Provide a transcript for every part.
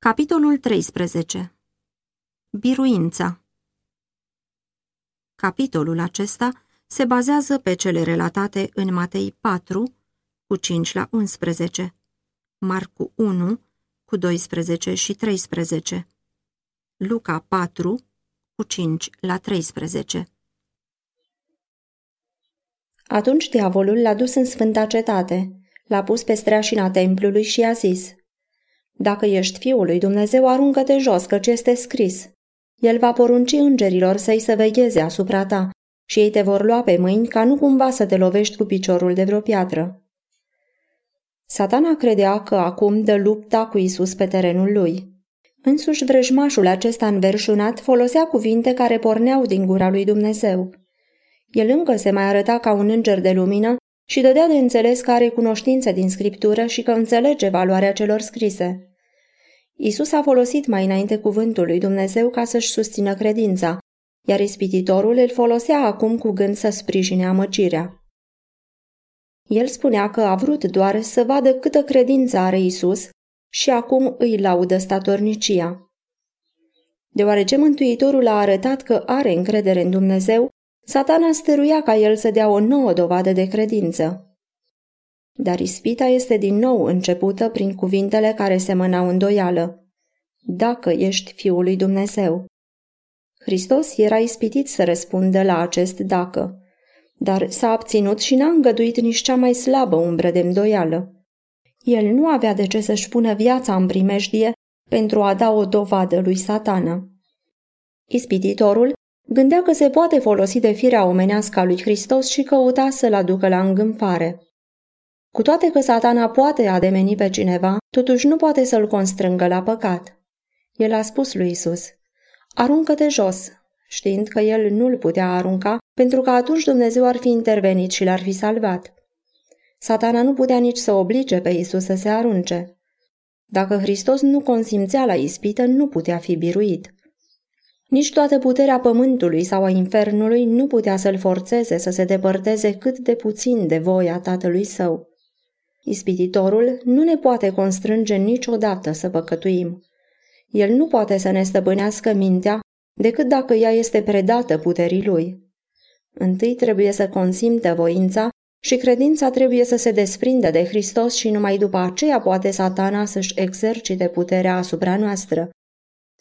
Capitolul 13 Biruința Capitolul acesta se bazează pe cele relatate în Matei 4, cu 5 la 11, Marcu 1, cu 12 și 13, Luca 4, cu 5 la 13. Atunci diavolul l-a dus în sfânta cetate, l-a pus pe streașina templului și i-a zis, Dacă ești fiul lui Dumnezeu, aruncă-te jos, căci este scris. El va porunci îngerilor să-i să vegheze asupra ta și ei te vor lua pe mâini ca nu cumva să te lovești cu piciorul de vreo piatră. Satana credea că acum dă lupta cu Isus pe terenul lui. Însuși vrăjmașul acesta înverșunat folosea cuvinte care porneau din gura lui Dumnezeu. El încă se mai arăta ca un înger de lumină și dădea de înțeles că are cunoștință din scriptură și că înțelege valoarea celor scrise. Isus a folosit mai înainte cuvântul lui Dumnezeu ca să-și susțină credința, iar ispititorul îl folosea acum cu gând să sprijine amăgirea. El spunea că a vrut doar să vadă câtă credință are Isus și acum îi laudă statornicia. Deoarece Mântuitorul a arătat că are încredere în Dumnezeu, satana stăruia ca el să dea o nouă dovadă de credință. Dar ispita este din nou începută prin cuvintele care se mânau îndoială. Dacă ești Fiul lui Dumnezeu. Hristos era ispitit să răspundă la acest dacă, dar s-a abținut și n-a îngăduit nici cea mai slabă umbră de îndoială. El nu avea de ce să-și pună viața în primejdie pentru a da o dovadă lui satana. Ispititorul gândea că se poate folosi de firea omenească a lui Hristos și căuta să-l aducă la îngânfare. Cu toate că satana poate ademeni pe cineva, totuși nu poate să-l constrângă la păcat. El a spus lui Isus, aruncă-te jos, știind că el nu-l putea arunca, pentru că atunci Dumnezeu ar fi intervenit și l-ar fi salvat. Satana nu putea nici să oblige pe Isus să se arunce. Dacă Hristos nu consimțea la ispită, nu putea fi biruit. Nici toată puterea pământului sau a infernului nu putea să-l forțeze să se depărteze cât de puțin de voia tatălui său. Ispititorul nu ne poate constrânge niciodată să păcătuim. El nu poate să ne stăpânească mintea decât dacă ea este predată puterii lui. Întâi trebuie să consimtă voința și credința trebuie să se desprindă de Hristos și numai după aceea poate satana să-și exercite puterea asupra noastră.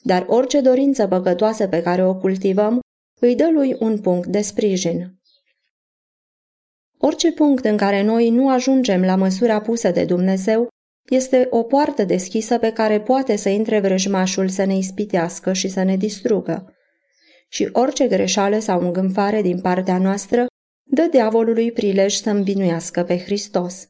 Dar orice dorință păcătoasă pe care o cultivăm îi dă lui un punct de sprijin. Orice punct în care noi nu ajungem la măsura pusă de Dumnezeu este o poartă deschisă pe care poate să intre vrăjmașul să ne ispitească și să ne distrugă. Și orice greșeală sau îngânfare din partea noastră dă diavolului prilej să învinuiască pe Hristos.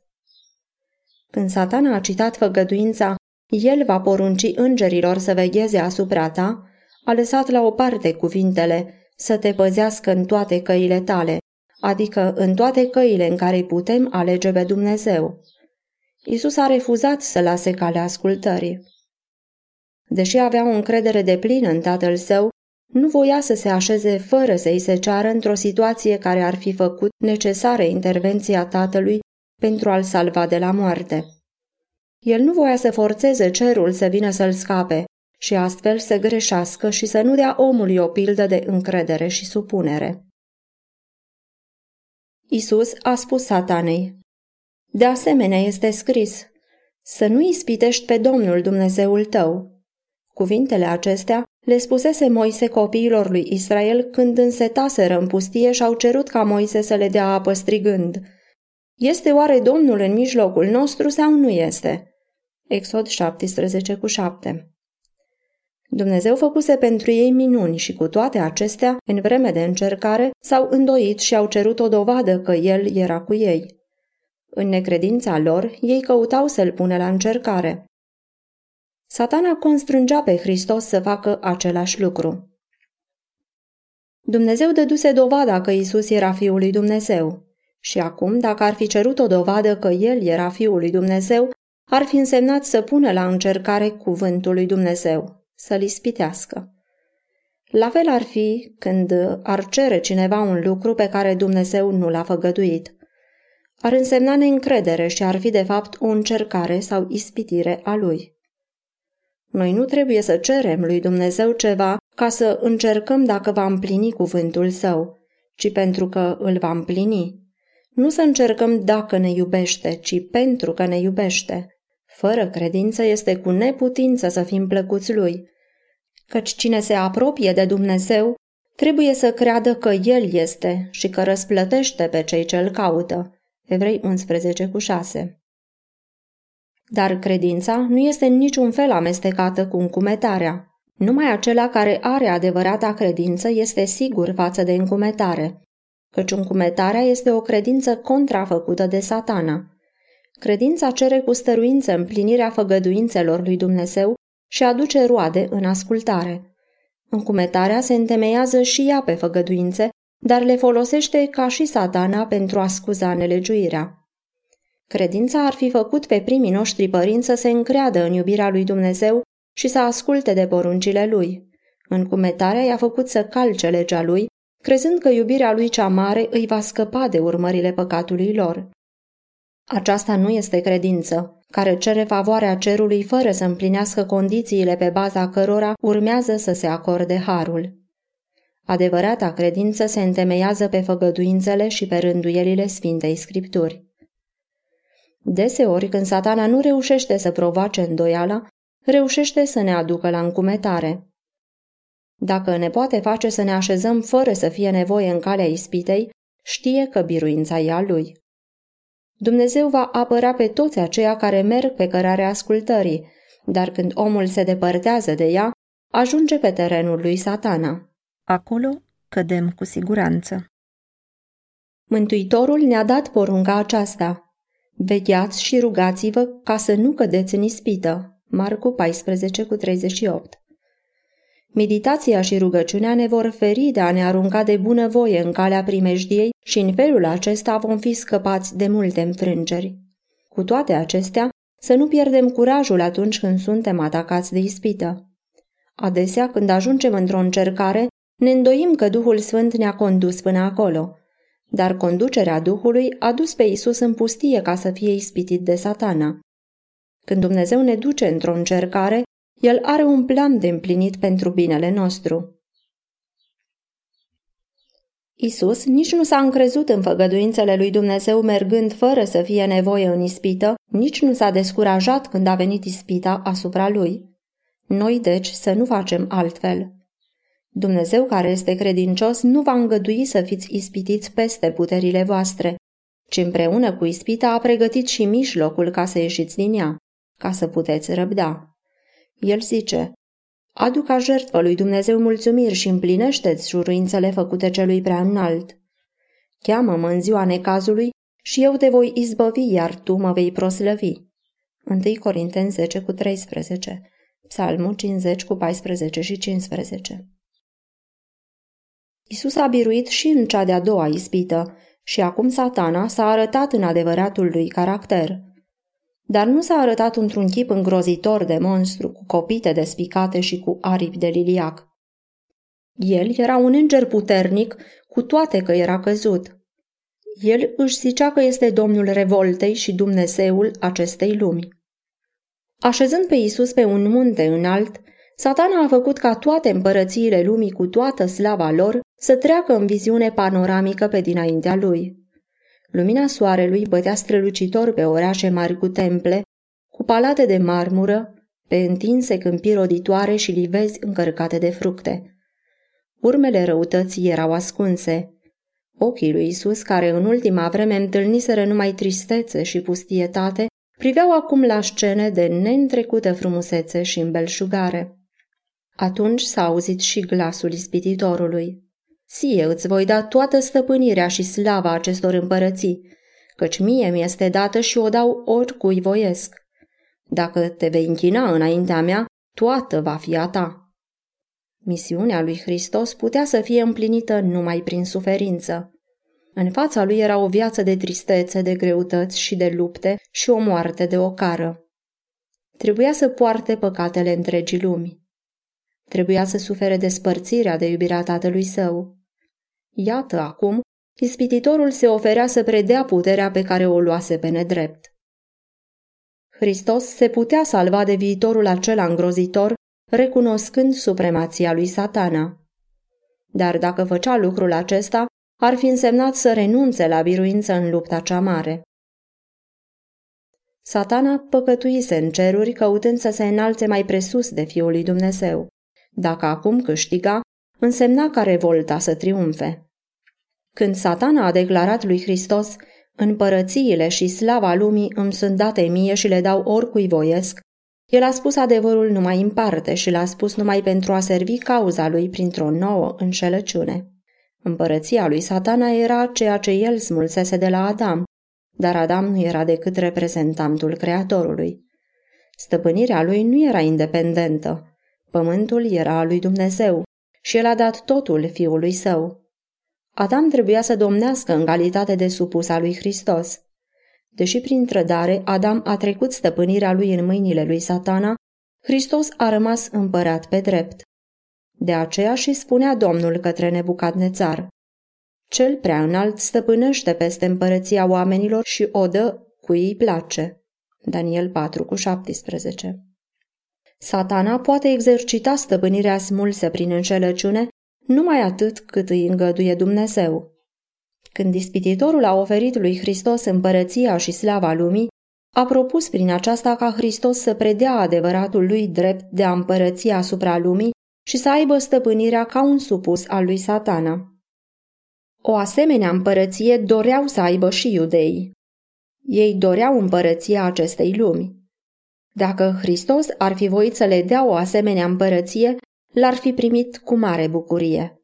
Când satana a citat făgăduința, el va porunci îngerilor să vegheze asupra ta, a lăsat la o parte cuvintele, să te păzească în toate căile tale, adică în toate căile în care putem alege pe Dumnezeu. Isus a refuzat să lase calea ascultării. Deși avea o încredere de plină în tatăl său, nu voia să se așeze fără să-i se ceară într-o situație care ar fi făcut necesară intervenția tatălui pentru a-l salva de la moarte. El nu voia să forțeze cerul să vină să-l scape și astfel să greșească și să nu dea omului o pildă de încredere și supunere. Isus a spus satanei, De asemenea este scris, să nu ispitești pe Domnul Dumnezeul tău. Cuvintele acestea le spusese Moise copiilor lui Israel când însetaseră în pustie și au cerut ca Moise să le dea apă strigând. Este oare Domnul în mijlocul nostru sau nu este? Exod 17 cu 7 Dumnezeu făcuse pentru ei minuni și cu toate acestea, în vreme de încercare, s-au îndoit și au cerut o dovadă că El era cu ei. În necredința lor, ei căutau să-L pune la încercare. Satana constrângea pe Hristos să facă același lucru. Dumnezeu dăduse dovada că Isus era Fiul lui Dumnezeu. Și acum, dacă ar fi cerut o dovadă că El era Fiul lui Dumnezeu, ar fi însemnat să pună la încercare cuvântul lui Dumnezeu, să-l ispitească. La fel ar fi când ar cere cineva un lucru pe care Dumnezeu nu l-a făgăduit. Ar însemna neîncredere și ar fi de fapt o încercare sau ispitire a lui. Noi nu trebuie să cerem lui Dumnezeu ceva ca să încercăm dacă va împlini cuvântul său, ci pentru că îl va împlini. Nu să încercăm dacă ne iubește, ci pentru că ne iubește. Fără credință este cu neputință să fim plăcuți lui. Căci cine se apropie de Dumnezeu trebuie să creadă că El este și că răsplătește pe cei ce îl caută. Evrei 11 cu 6 Dar credința nu este în niciun fel amestecată cu încumetarea. Numai acela care are adevărata credință este sigur față de încumetare, căci încumetarea este o credință contrafăcută de satana. Credința cere cu stăruință împlinirea făgăduințelor lui Dumnezeu și aduce roade în ascultare. Încumetarea se întemeiază și ea pe făgăduințe, dar le folosește ca și satana pentru a scuza nelegiuirea. Credința ar fi făcut pe primii noștri părinți să se încreadă în iubirea lui Dumnezeu și să asculte de poruncile lui. Încumetarea i-a făcut să calce legea lui, crezând că iubirea lui cea mare îi va scăpa de urmările păcatului lor. Aceasta nu este credință, care cere favoarea cerului fără să împlinească condițiile pe baza cărora urmează să se acorde harul. Adevărata credință se întemeiază pe făgăduințele și pe rânduielile Sfintei Scripturi. Deseori, când satana nu reușește să provoace îndoiala, reușește să ne aducă la încumetare. Dacă ne poate face să ne așezăm fără să fie nevoie în calea ispitei, știe că biruința e a lui. Dumnezeu va apăra pe toți aceia care merg pe cărarea ascultării, dar când omul se depărtează de ea, ajunge pe terenul lui satana. Acolo cădem cu siguranță. Mântuitorul ne-a dat porunca aceasta. Vegheați și rugați-vă ca să nu cădeți în ispită. Marcu 14 cu 38 Meditația și rugăciunea ne vor feri de a ne arunca de bunăvoie în calea primejdiei și în felul acesta vom fi scăpați de multe înfrângeri. Cu toate acestea, să nu pierdem curajul atunci când suntem atacați de ispită. Adesea, când ajungem într-o încercare, ne îndoim că Duhul Sfânt ne-a condus până acolo, dar conducerea Duhului a dus pe Isus în pustie ca să fie ispitit de satana. Când Dumnezeu ne duce într-o încercare, El are un plan de împlinit pentru binele nostru. Isus nici nu s-a încrezut în făgăduințele lui Dumnezeu mergând fără să fie nevoie în ispită, nici nu s-a descurajat când a venit ispita asupra lui. Noi, deci, să nu facem altfel. Dumnezeu care este credincios nu va îngădui să fiți ispitiți peste puterile voastre, ci împreună cu ispita a pregătit și mijlocul ca să ieșiți din ea, ca să puteți răbda. El zice, Adu ca jertfă lui Dumnezeu mulțumiri și împlinește-ți juruințele făcute celui prea înalt. Cheamă-mă în ziua necazului și eu te voi izbăvi, iar tu mă vei proslăvi. 1 Corinteni 10 cu 13 Psalmul 50 cu 14 și 15 Isus a biruit și în cea de-a doua ispită și acum satana s-a arătat în adevăratul lui caracter. Dar nu s-a arătat într-un chip îngrozitor de monstru, cu copite despicate și cu aripi de liliac. El era un înger puternic, cu toate că era căzut. El își zicea că este domnul revoltei și Dumnezeul acestei lumi. Așezând pe Isus pe un munte înalt, satana a făcut ca toate împărățiile lumii cu toată slava lor să treacă în viziune panoramică pe dinaintea lui. Lumina soarelui bătea strălucitor pe orașe mari cu temple, cu palate de marmură, pe întinse câmpii roditoare și livezi încărcate de fructe. Urmele răutății erau ascunse. Ochii lui Isus, care în ultima vreme întâlniseră numai tristețe și pustietate, priveau acum la scene de neîntrecută frumusețe și îmbelșugare. Atunci s-a auzit și glasul ispititorului. Ție îți voi da toată stăpânirea și slava acestor împărății, căci mie mi-este dată și o dau oricui voiesc. Dacă te vei închina înaintea mea, toată va fi a ta. Misiunea lui Hristos putea să fie împlinită numai prin suferință. În fața lui era o viață de tristețe, de greutăți și de lupte și o moarte de ocară. Trebuia să poarte păcatele întregii lumi. Trebuia să sufere despărțirea de iubirea tatălui său. Iată acum, ispititorul se oferea să predea puterea pe care o luase pe nedrept. Hristos se putea salva de viitorul acela îngrozitor, recunoscând supremația lui satana. Dar dacă făcea lucrul acesta, ar fi însemnat să renunțe la biruință în lupta cea mare. Satana păcătuise în ceruri căutând să se înalțe mai presus de Fiul lui Dumnezeu. Dacă acum câștiga, însemna ca revolta să triumfe. Când satana a declarat lui Hristos, împărățiile și slava lumii îmi sunt date mie și le dau oricui voiesc, el a spus adevărul numai în parte și l-a spus numai pentru a servi cauza lui printr-o nouă înșelăciune. Împărăția lui satana era ceea ce el smulsese de la Adam, dar Adam nu era decât reprezentantul Creatorului. Stăpânirea lui nu era independentă. Pământul era al lui Dumnezeu și el a dat totul fiului său. Adam trebuia să domnească în calitate de supus al lui Hristos. Deși prin trădare Adam a trecut stăpânirea lui în mâinile lui satana, Hristos a rămas împărat pe drept. De aceea și spunea Domnul către Nebucadnețar, Cel prea înalt stăpânește peste împărăția oamenilor și o dă cui îi place. Daniel 4 cu 17 Satana poate exercita stăpânirea smulsă prin înșelăciune numai atât cât îi îngăduie Dumnezeu. Când ispititorul a oferit lui Hristos împărăția și slava lumii, a propus prin aceasta ca Hristos să predea adevăratul lui drept de a împărăți asupra lumii și să aibă stăpânirea ca un supus al lui satana. O asemenea împărăție doreau să aibă și iudeii. Ei doreau împărăția acestei lumi. Dacă Hristos ar fi voit să le dea o asemenea împărăție, l-ar fi primit cu mare bucurie.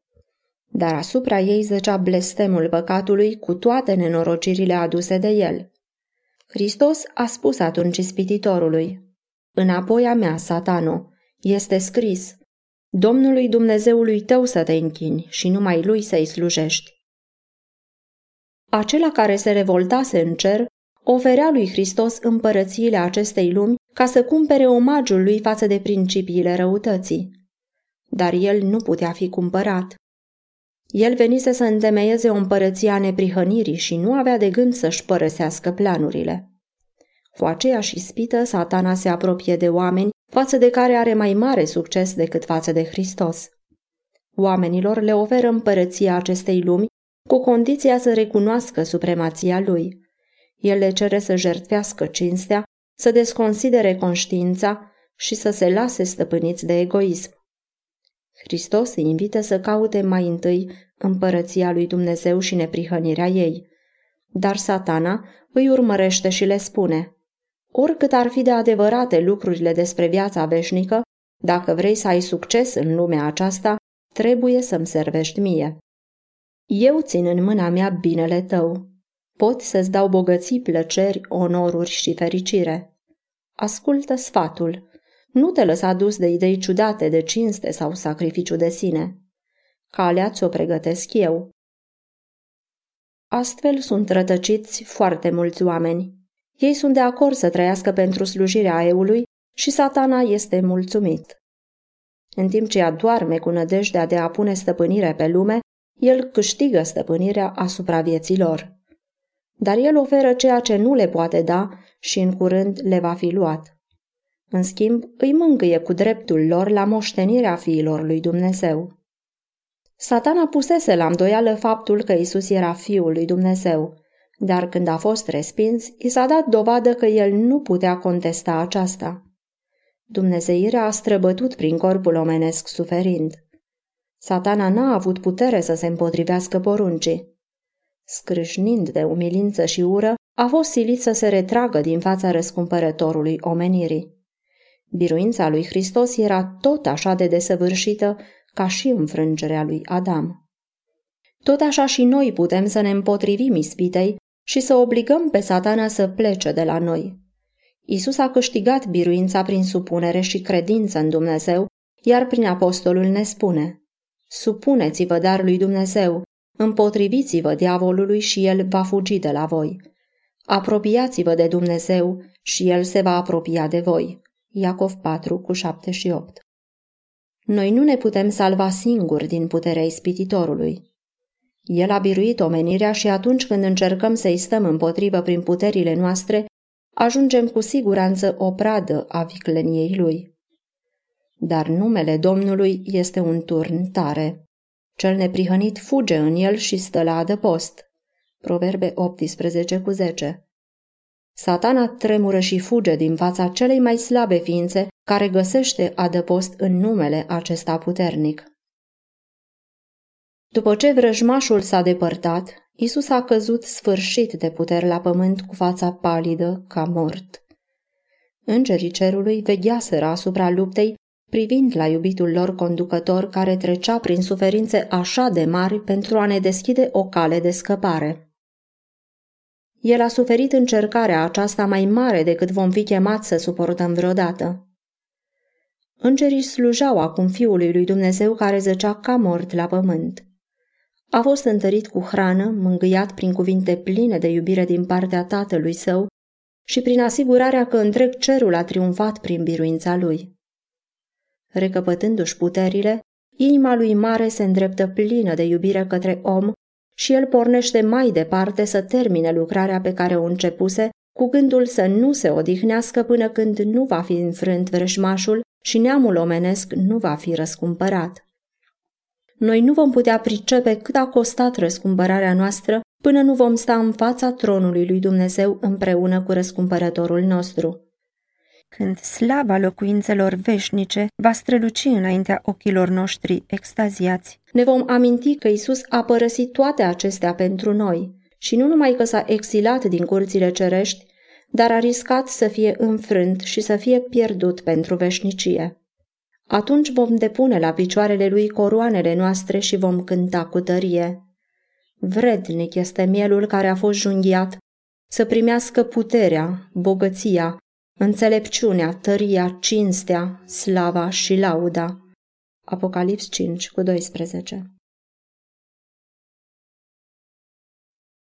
Dar asupra ei zăcea blestemul păcatului cu toate nenorocirile aduse de el. Hristos a spus atunci ispititorului, Înapoi a mea, satano, este scris, Domnului Dumnezeului tău să te închini și numai lui să-i slujești. Acela care se revoltase în cer oferea lui Hristos împărățiile acestei lumi ca să cumpere omagiul lui față de principiile răutății. Dar el nu putea fi cumpărat. El venise să întemeieze o împărăție a neprihănirii și nu avea de gând să-și părăsească planurile. Cu aceeași ispită, satana se apropie de oameni față de care are mai mare succes decât față de Hristos. Oamenilor le oferă împărăția acestei lumi cu condiția să recunoască supremația lui. El le cere să jertfească cinstea, să desconsidere conștiința și să se lase stăpâniți de egoism. Hristos îi invită să caute mai întâi împărăția lui Dumnezeu și neprihănirea ei. Dar satana îi urmărește și le spune Oricât ar fi de adevărate lucrurile despre viața veșnică, dacă vrei să ai succes în lumea aceasta, trebuie să-mi servești mie. Eu țin în mâna mea binele tău. Pot să-ți dau bogății, plăceri, onoruri și fericire. Ascultă sfatul. Nu te lăsa dus de idei ciudate de cinste sau sacrificiu de sine. Calea ți-o pregătesc eu. Astfel sunt rătăciți foarte mulți oameni. Ei sunt de acord să trăiască pentru slujirea eului și satana este mulțumit. În timp ce ea doarme cu nădejdea de a pune stăpânire pe lume, el câștigă stăpânirea asupra vieții lor. Dar el oferă ceea ce nu le poate da și în curând le va fi luat. În schimb, îi mângâie cu dreptul lor la moștenirea fiilor lui Dumnezeu. Satana pusese la îndoială faptul că Isus era fiul lui Dumnezeu, dar când a fost respins, i s-a dat dovadă că el nu putea contesta aceasta. Dumnezeirea a străbătut prin corpul omenesc suferind. Satana n-a avut putere să se împotrivească poruncii. Scrâșnind de umilință și ură, a fost silit să se retragă din fața răscumpărătorului omenirii. Biruința lui Hristos era tot așa de desăvârșită ca și înfrângerea lui Adam. Tot așa și noi putem să ne împotrivim ispitei și să obligăm pe satana să plece de la noi. Isus a câștigat biruința prin supunere și credință în Dumnezeu, iar prin apostolul ne spune Supuneți-vă dar lui Dumnezeu, împotriviți-vă diavolului și el va fugi de la voi. Apropiați-vă de Dumnezeu și el se va apropia de voi. Iacov 4 cu 7 și 8 Noi nu ne putem salva singuri din puterea ispititorului. El a biruit omenirea și atunci când încercăm să-i stăm împotrivă prin puterile noastre, ajungem cu siguranță o pradă a vicleniei lui. Dar numele Domnului este un turn tare. Cel neprihănit fuge în el și stă la adăpost. Proverbe 18 cu 10 Satana tremură și fuge din fața celei mai slabe ființe care găsește adăpost în numele acesta puternic. După ce vrăjmașul s-a depărtat, Isus a căzut sfârșit de putere la pământ cu fața palidă ca mort. Îngerii cerului vegheaseră asupra luptei, privind la iubitul lor conducător care trecea prin suferințe așa de mari pentru a ne deschide o cale de scăpare. El a suferit încercarea aceasta mai mare decât vom fi chemați să suportăm vreodată. Îngerii slujau acum Fiului lui Dumnezeu care zăcea ca mort la pământ. A fost întărit cu hrană, mângâiat prin cuvinte pline de iubire din partea tatălui său și prin asigurarea că întreg cerul a triumfat prin biruința lui. Recăpătându-și puterile, inima lui mare se îndreptă plină de iubire către om și el pornește mai departe să termine lucrarea pe care o începuse, cu gândul să nu se odihnească până când nu va fi înfrânt vrăjmașul și neamul omenesc nu va fi răscumpărat. Noi nu vom putea pricepe cât a costat răscumpărarea noastră până nu vom sta în fața tronului lui Dumnezeu împreună cu răscumpărătorul nostru. Când slava locuințelor veșnice va străluci înaintea ochilor noștri extaziați, ne vom aminti că Isus a părăsit toate acestea pentru noi și nu numai că s-a exilat din curțile cerești, dar a riscat să fie înfrânt și să fie pierdut pentru veșnicie. Atunci vom depune la picioarele lui coroanele noastre și vom cânta cu tărie. Vrednic este mielul care a fost junghiat să primească puterea, bogăția, înțelepciunea, tăria, cinstea, slava și lauda. Apocalips 5 cu 12